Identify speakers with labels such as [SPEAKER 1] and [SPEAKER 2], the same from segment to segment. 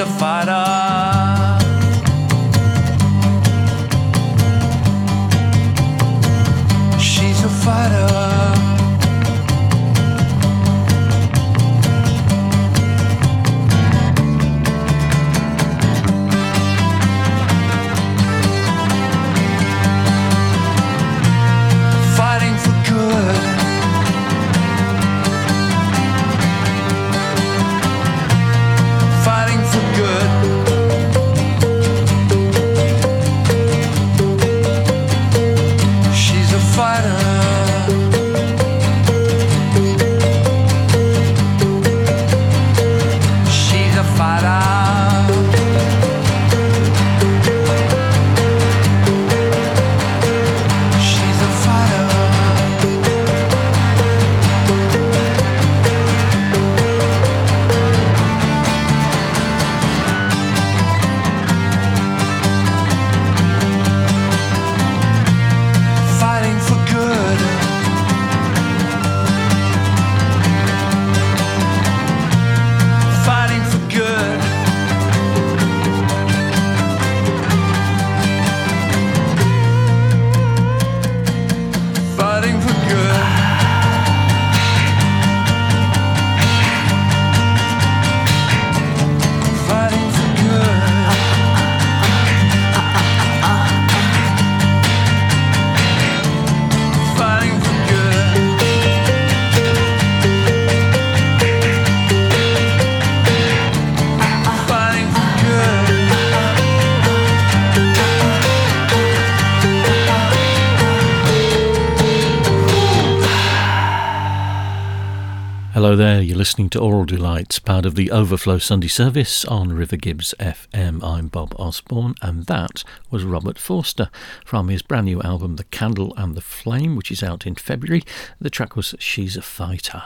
[SPEAKER 1] She's a fighter. She's a fighter. Fighting for good.
[SPEAKER 2] Hello there, you're listening to Oral Delights, part of the Overflow Sunday service on River Gibbs FM. I'm Bob Osborne, and that was Robert Forster from his brand new album, The Candle and the Flame, which is out in February. The track was She's a Fighter.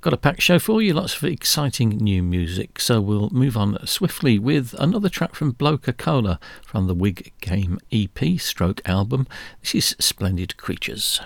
[SPEAKER 2] Got a packed show for you, lots of exciting new music. So we'll move on swiftly with another track from Bloca Cola from the Wig Game EP stroke album. This is Splendid Creatures.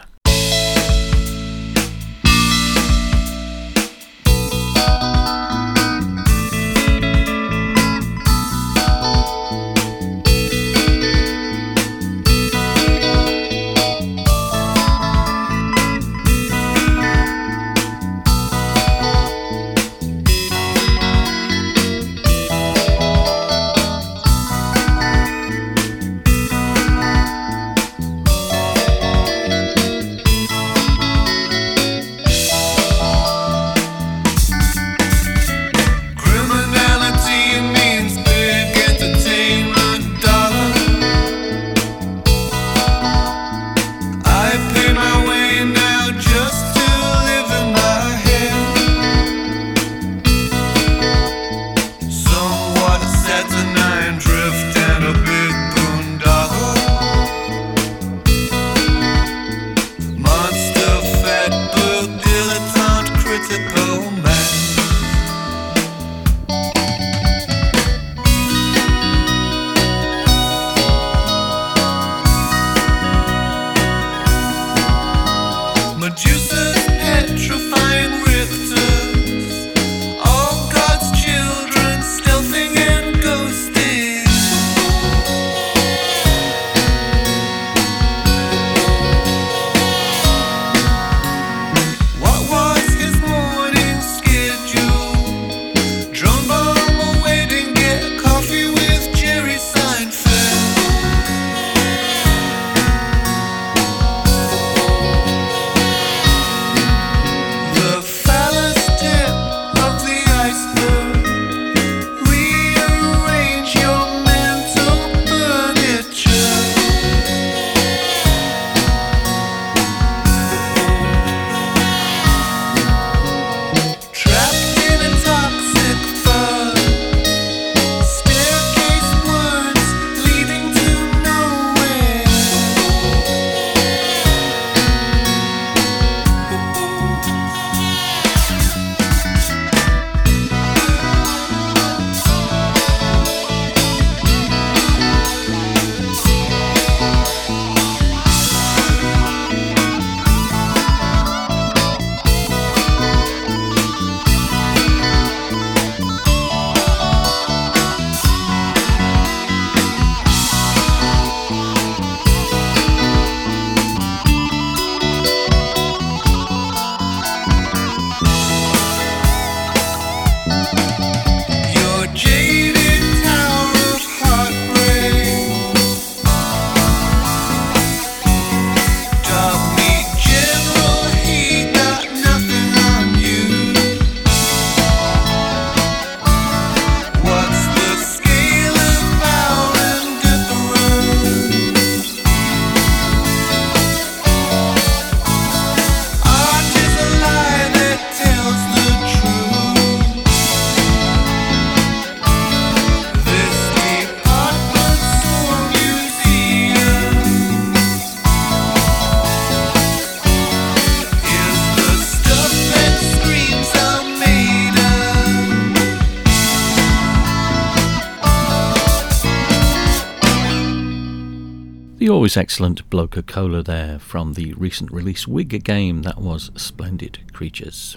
[SPEAKER 2] Always excellent Bloca Cola there from the recent release Wig game that was Splendid Creatures.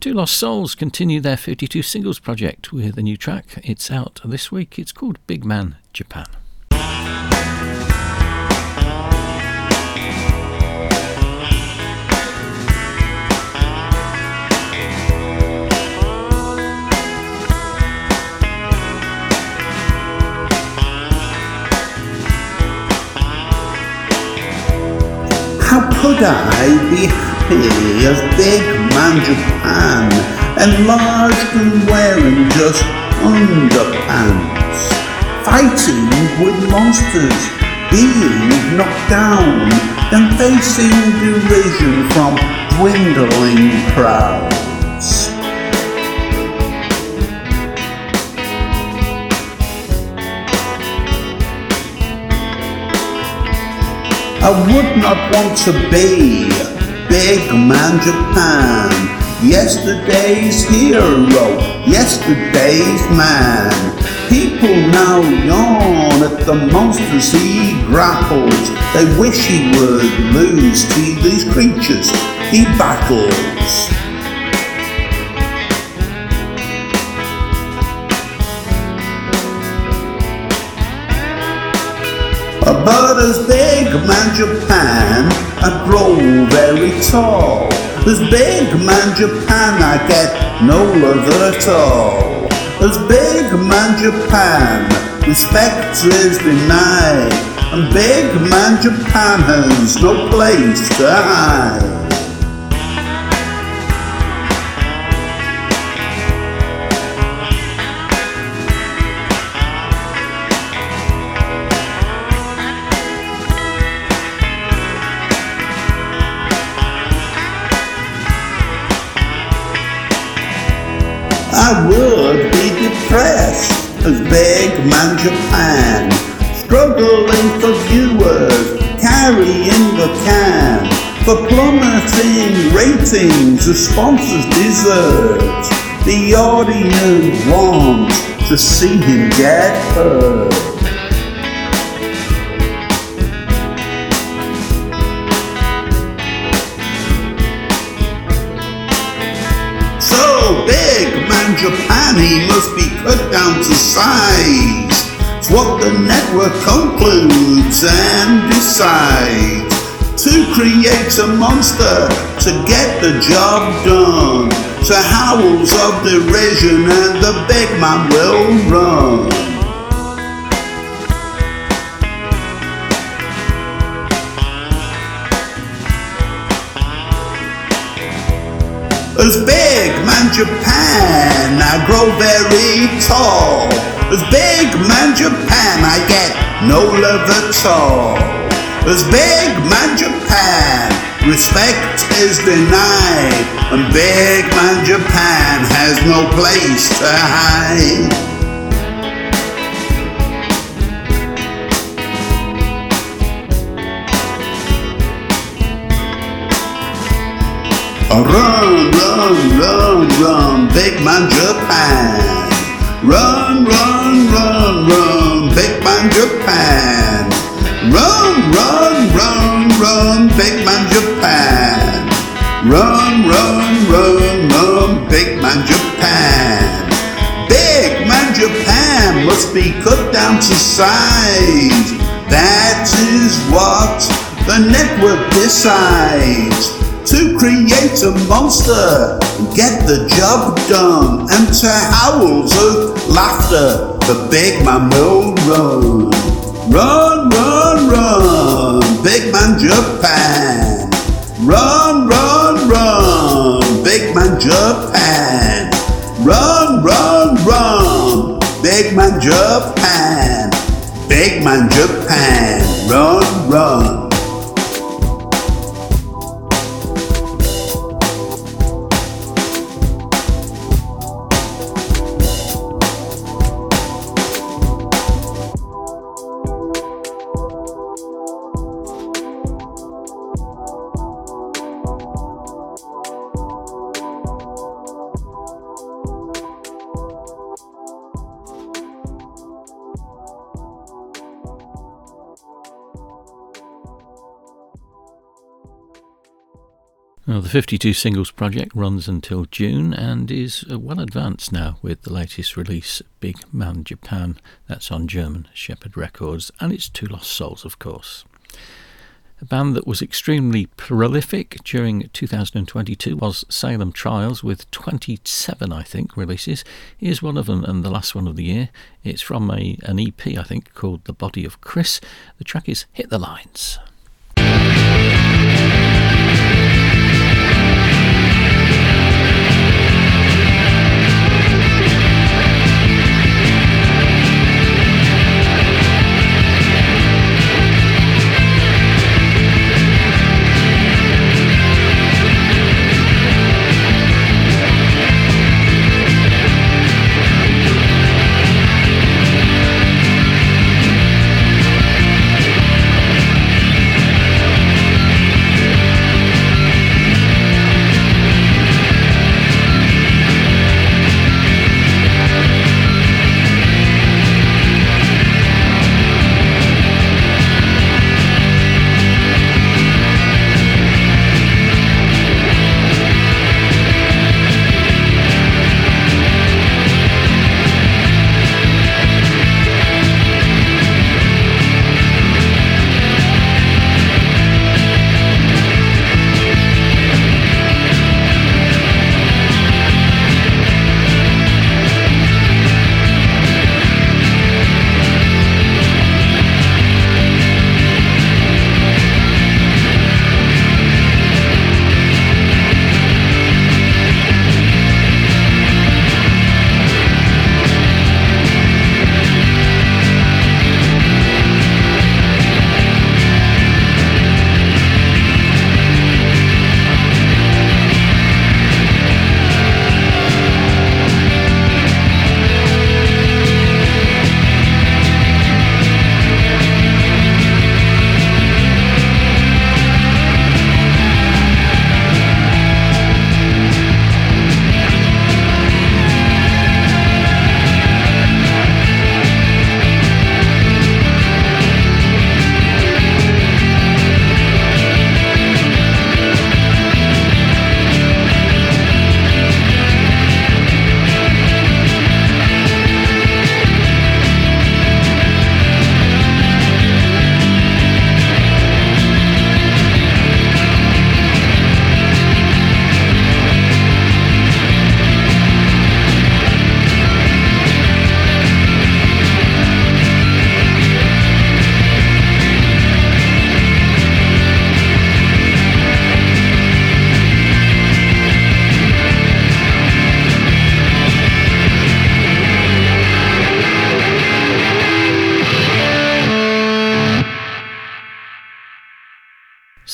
[SPEAKER 2] Two Lost Souls continue their 52 singles project with a new track. It's out this week. It's called Big Man Japan.
[SPEAKER 3] How could I be happy as big man Japan, enlarged and wearing just underpants, fighting with monsters, being knocked down, and facing derision from dwindling crowds. I would not want to be big man Japan. Yesterday's hero, yesterday's man. People now yawn at the monsters he grapples. They wish he would lose to these creatures he battles. But as big man Japan, I grow very tall. As big man Japan, I get no love at all. As big man Japan, respect is denied. And big man Japan has no place to hide. I would be depressed as big man Japan, struggling for viewers, carrying the can, for plummeting ratings the sponsors deserve. The audience wants to see him get hurt. He must be cut down to size. It's what the network concludes and decides. To create a monster, to get the job done. To howls of derision and the big man will run. Japan, I grow very tall. As big man Japan, I get no love at all. As big man Japan, respect is denied. And big man Japan has no place to hide. Run, run, run, run, big man Japan. Run, run, run, run, big man Japan. Run, run, run, run, big man Japan. Run, run, run, run, big man Japan. Big man Japan must be cut down to size. That is what the network decides to create a monster, get the job done, and to howls of laughter, the big man will run. Run, run, run, big man Japan. Run, run, run, big man Japan. Run, run, run, big man Japan. Big man Japan, run, run.
[SPEAKER 2] The 52 Singles project runs until June and is uh, well advanced now with the latest release, Big Man Japan. That's on German Shepherd Records, and it's Two Lost Souls, of course. A band that was extremely prolific during 2022 was Salem Trials, with 27, I think, releases. Here's one of them, and the last one of the year. It's from a, an EP, I think, called The Body of Chris. The track is Hit the Lines.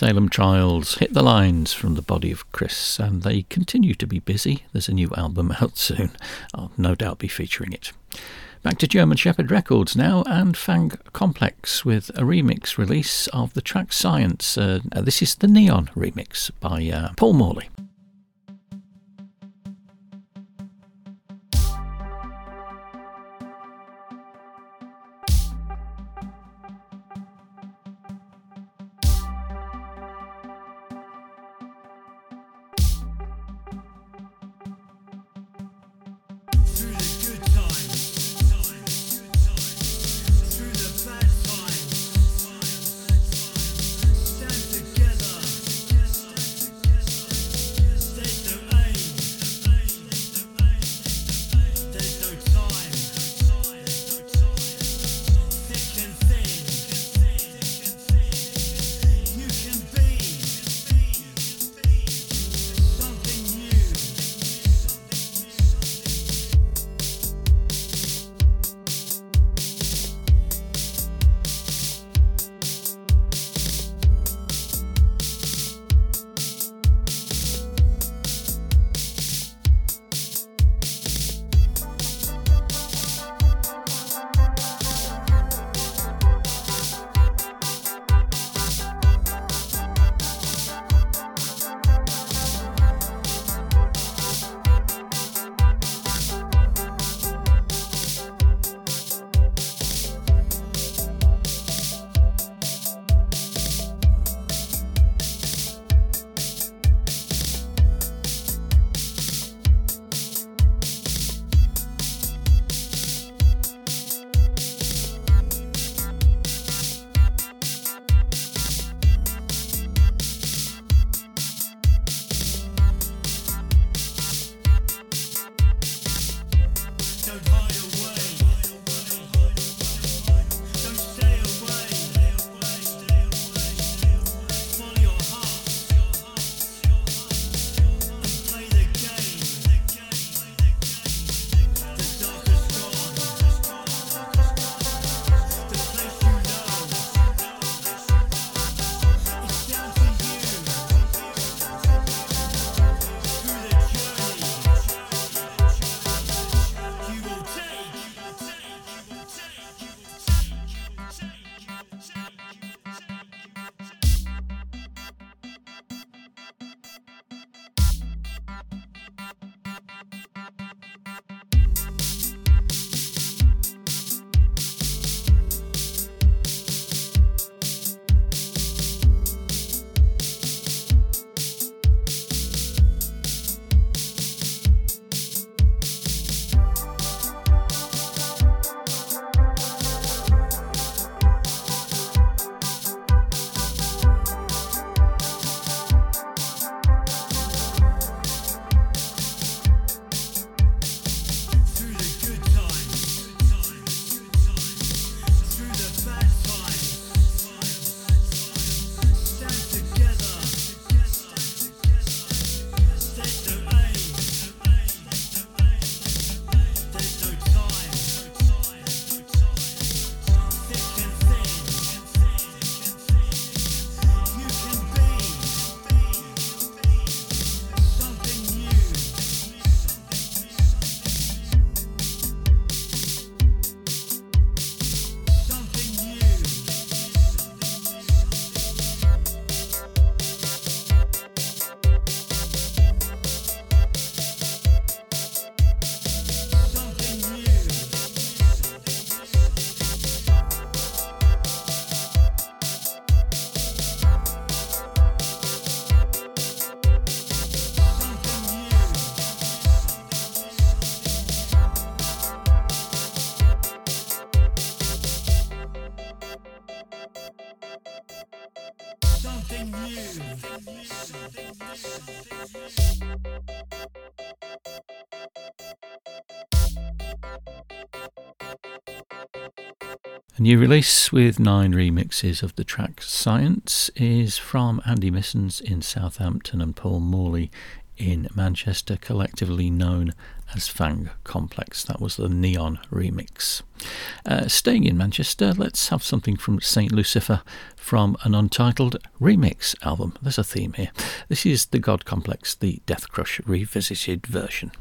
[SPEAKER 2] Salem Trials hit the lines from the body of Chris, and they continue to be busy. There's a new album out soon. I'll no doubt be featuring it. Back to German Shepherd Records now, and Fang Complex with a remix release of the track Science. Uh, this is the Neon remix by uh, Paul Morley. new
[SPEAKER 1] release with nine remixes of the track Science is from Andy Missons in Southampton and Paul Morley in Manchester, collectively known as Fang Complex. That was the Neon remix. Uh, staying in Manchester, let's have something from St. Lucifer from an untitled remix album. There's a theme here. This is the God Complex, the Death Crush revisited version.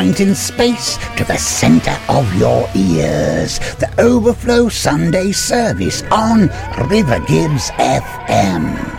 [SPEAKER 4] Point in space to the center of your ears. The Overflow Sunday service on River Gibbs FM.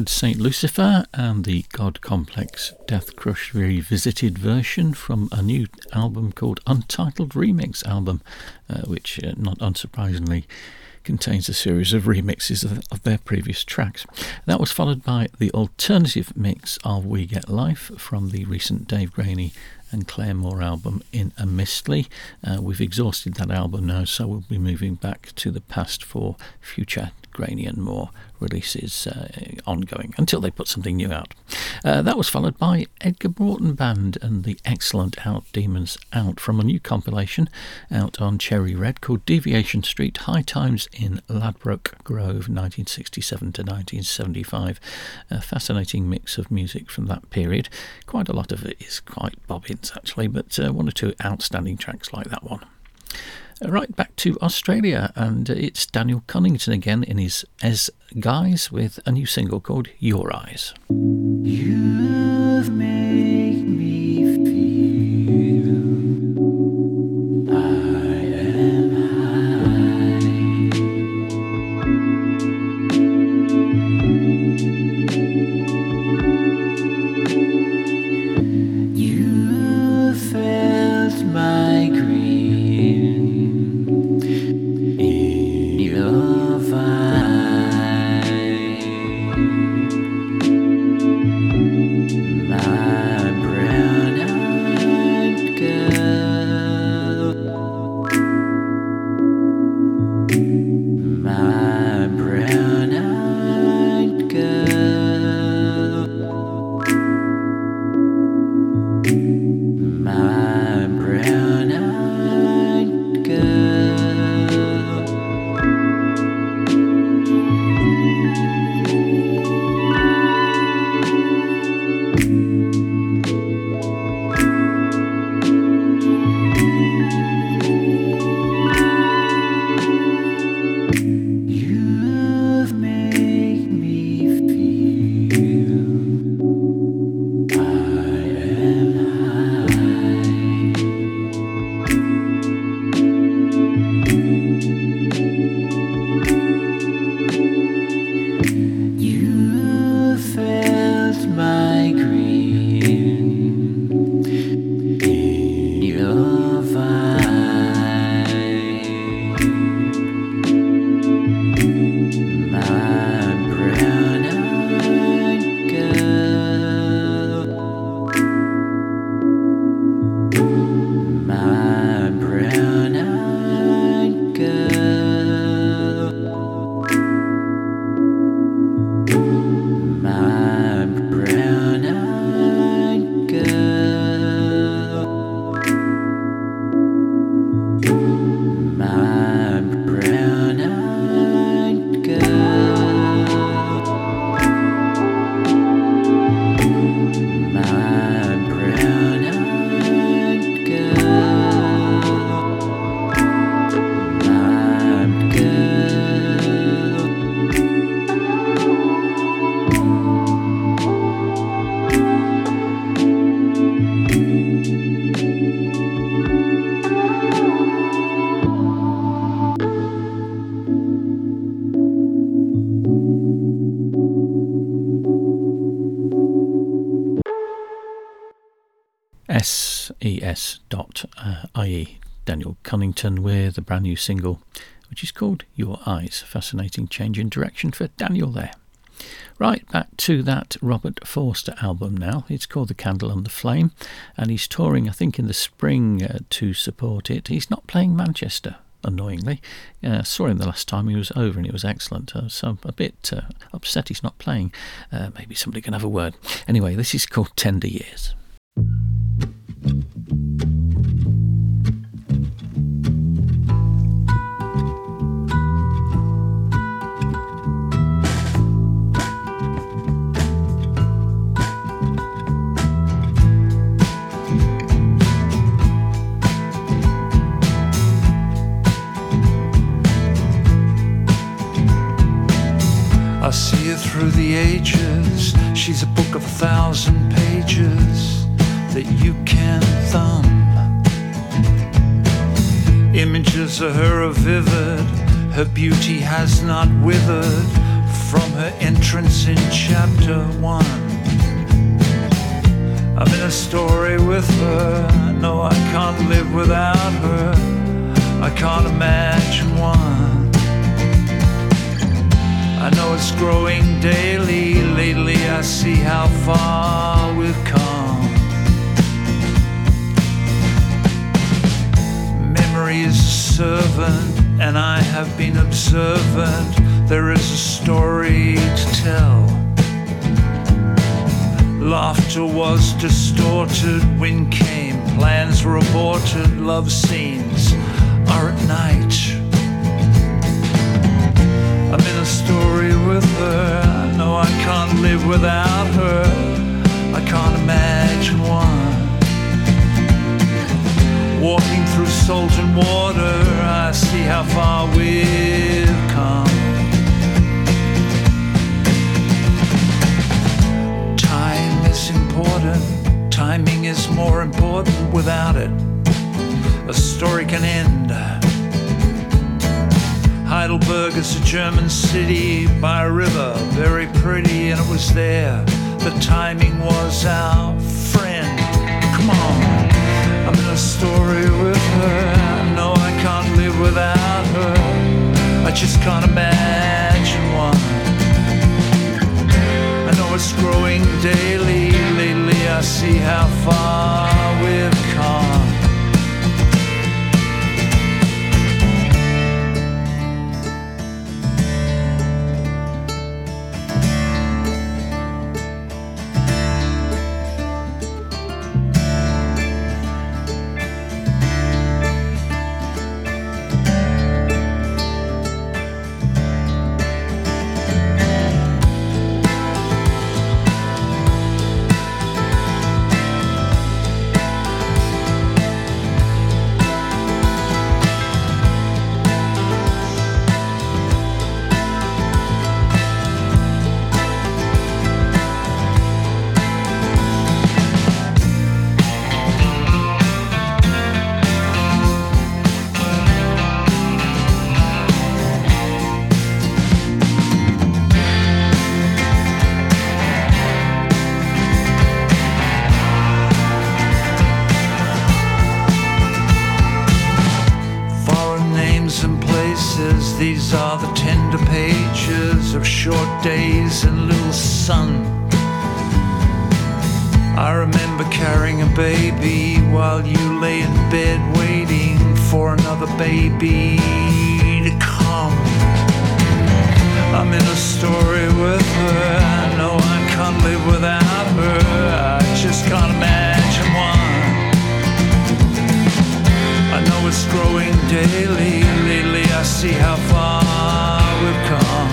[SPEAKER 2] Had Saint Lucifer and the God Complex Death Crush revisited version from a new album called Untitled Remix album, uh, which, uh, not unsurprisingly, contains a series of remixes of, of their previous tracks. That was followed by the alternative mix of We Get Life from the recent Dave Graney and Clare Moore album In a Mistly. Uh, we've exhausted that album now, so we'll be moving back to the past for future Graney and Moore releases uh, ongoing until they put something new out. Uh, that was followed by Edgar Broughton Band and the excellent Out Demons Out from a new compilation out on Cherry Red called Deviation Street High Times in Ladbroke Grove 1967 to 1975. A fascinating mix of music from that period. Quite a lot of it is quite bobbins actually, but uh, one or two outstanding tracks like that one. Right back to Australia, and it's Daniel Cunnington again in his As Guys with a new single called Your Eyes.
[SPEAKER 1] You've made
[SPEAKER 2] dot uh, ie Daniel Cunnington with a brand new single which is called Your Eyes. Fascinating change in direction for Daniel there. Right, back to that Robert Forster album now. It's called The Candle and the Flame, and he's touring, I think, in the spring uh, to support it. He's not playing Manchester, annoyingly. Uh, saw him the last time he was over, and it was excellent. Uh, so I'm a bit uh, upset he's not playing. Uh, maybe somebody can have a word. Anyway, this is called Tender Years.
[SPEAKER 1] I see her through the ages. She's a book of a thousand pages that you can thumb. Images of her are vivid. Her beauty has not withered from her entrance in chapter one. I'm in a story with her. No, I can't live without her. I can't imagine one. I know it's growing daily. Lately, I see how far we've come. Memory is a servant, and I have been observant. There is a story to tell. Laughter was distorted, wind came, plans were aborted, love scenes are at night. I'm in a story with her. I know I can't live without her. I can't Walking through salt and water, I see how far we've come. Time is important, timing is more important without it. A story can end. Heidelberg is a German city by a river, very pretty, and it was there. The timing was our friend. Come on, a story with her. I know I can't live without her. I just can't imagine one. I know it's growing daily. Lately, I see how far we've come. Places, these are the tender pages of short days and little sun. I remember carrying a baby while you lay in bed waiting for another baby to come. I'm in a story with her. I know I can't live without her. I just can't imagine one. I know it's growing daily. Lately, I see how far we've come.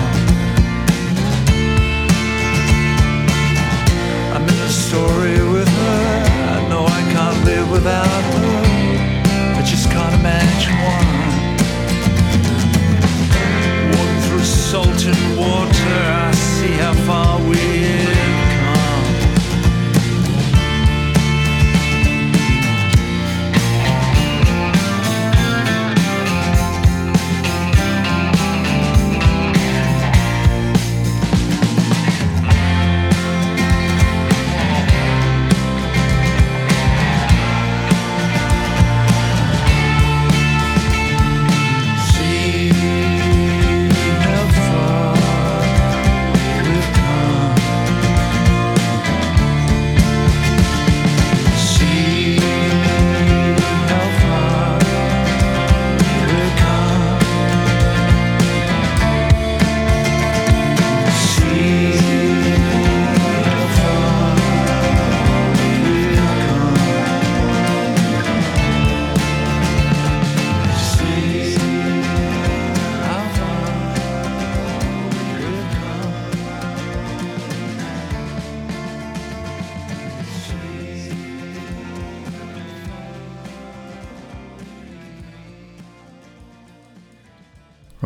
[SPEAKER 1] I'm in a story with her. I know I can't live without her. I just can't imagine one. Walking through salt and water, I see how far we've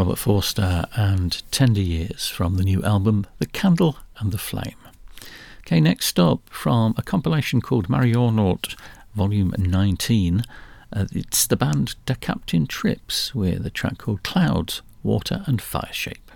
[SPEAKER 2] Robert Forster and Tender Years from the new album The Candle and the Flame. Okay, next stop from a compilation called Marionort Volume 19. Uh, it's the band Da Captain Trips with a track called Clouds, Water and Fire Shape.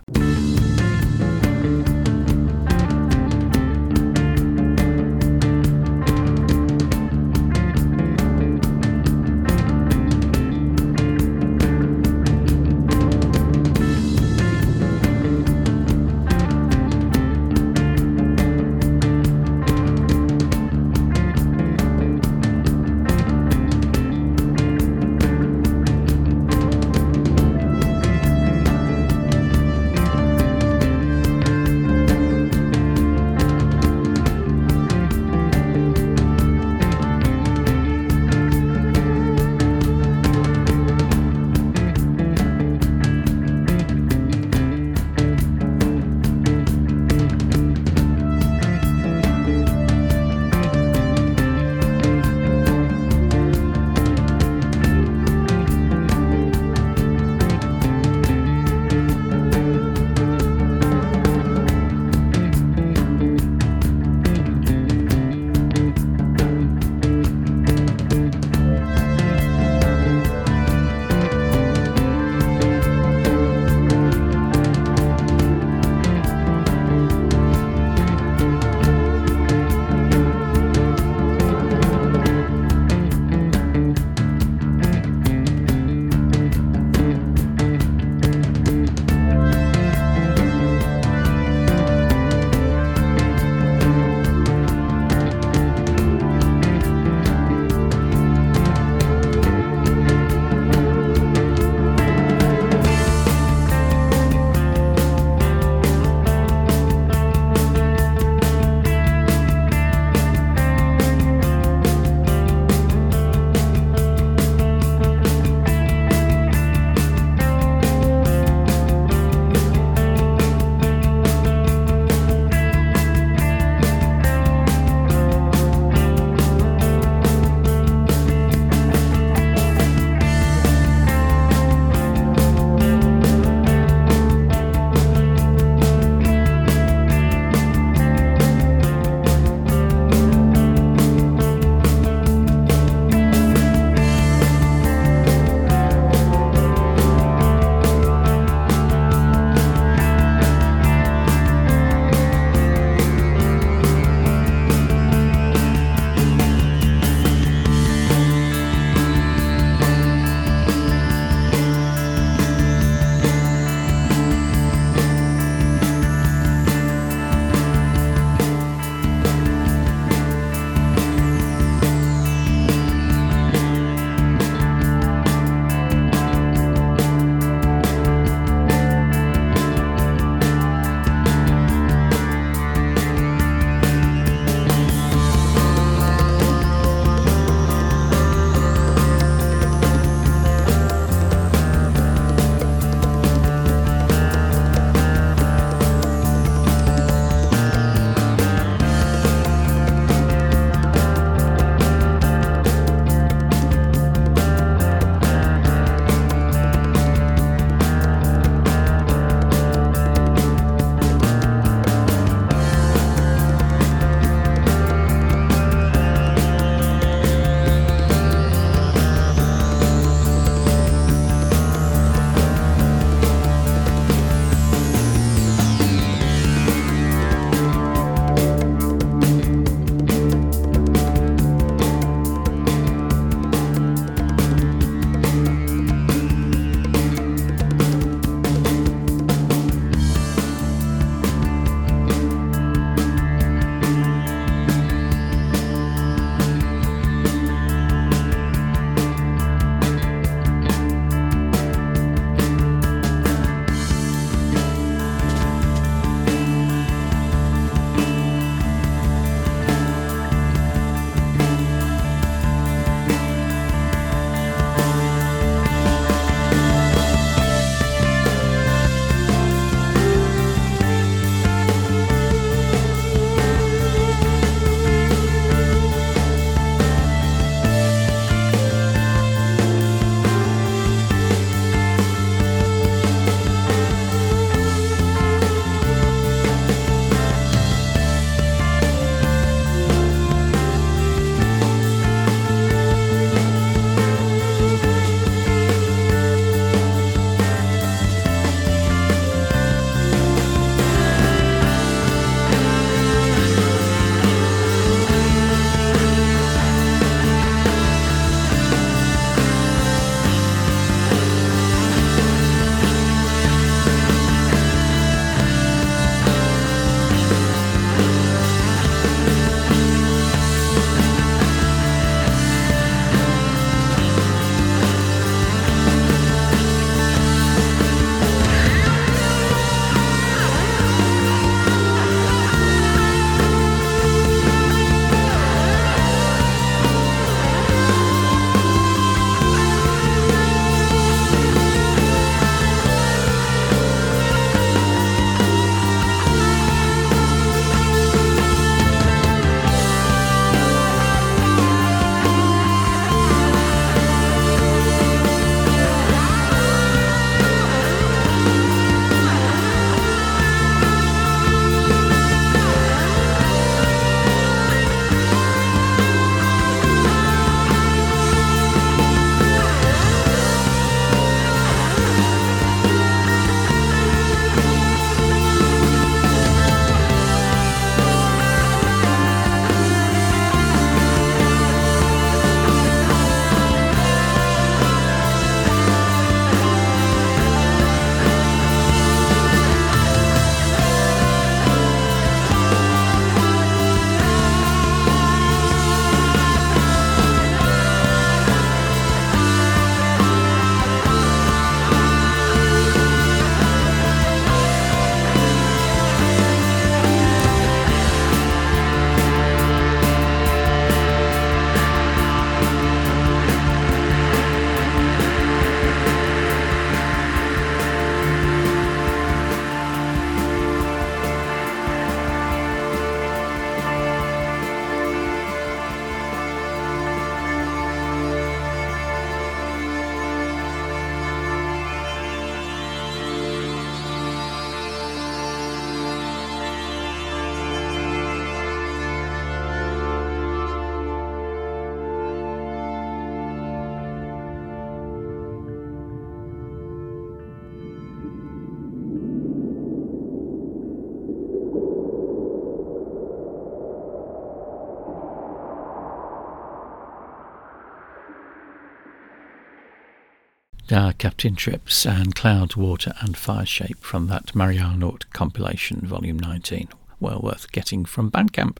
[SPEAKER 2] Uh, Captain Trips and Clouds, Water and Fire Shape from that Marianaut compilation, Volume 19. Well worth getting from Bandcamp.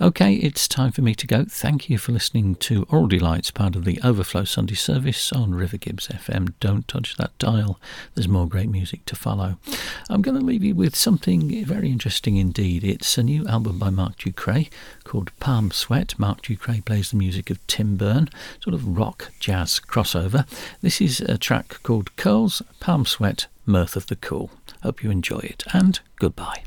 [SPEAKER 2] Okay, it's time for me to go. Thank you for listening to Aural Delights, part of the Overflow Sunday service on River Gibbs FM. Don't touch that dial, there's more great music to follow. I'm going to leave you with something very interesting indeed. It's a new album by Marc Ducret called Palm Sweat. Marc Ducret plays the music of Tim Berne, sort of rock jazz crossover. This is a track called Curls, Palm Sweat, Mirth of the Cool. Hope you enjoy it, and goodbye.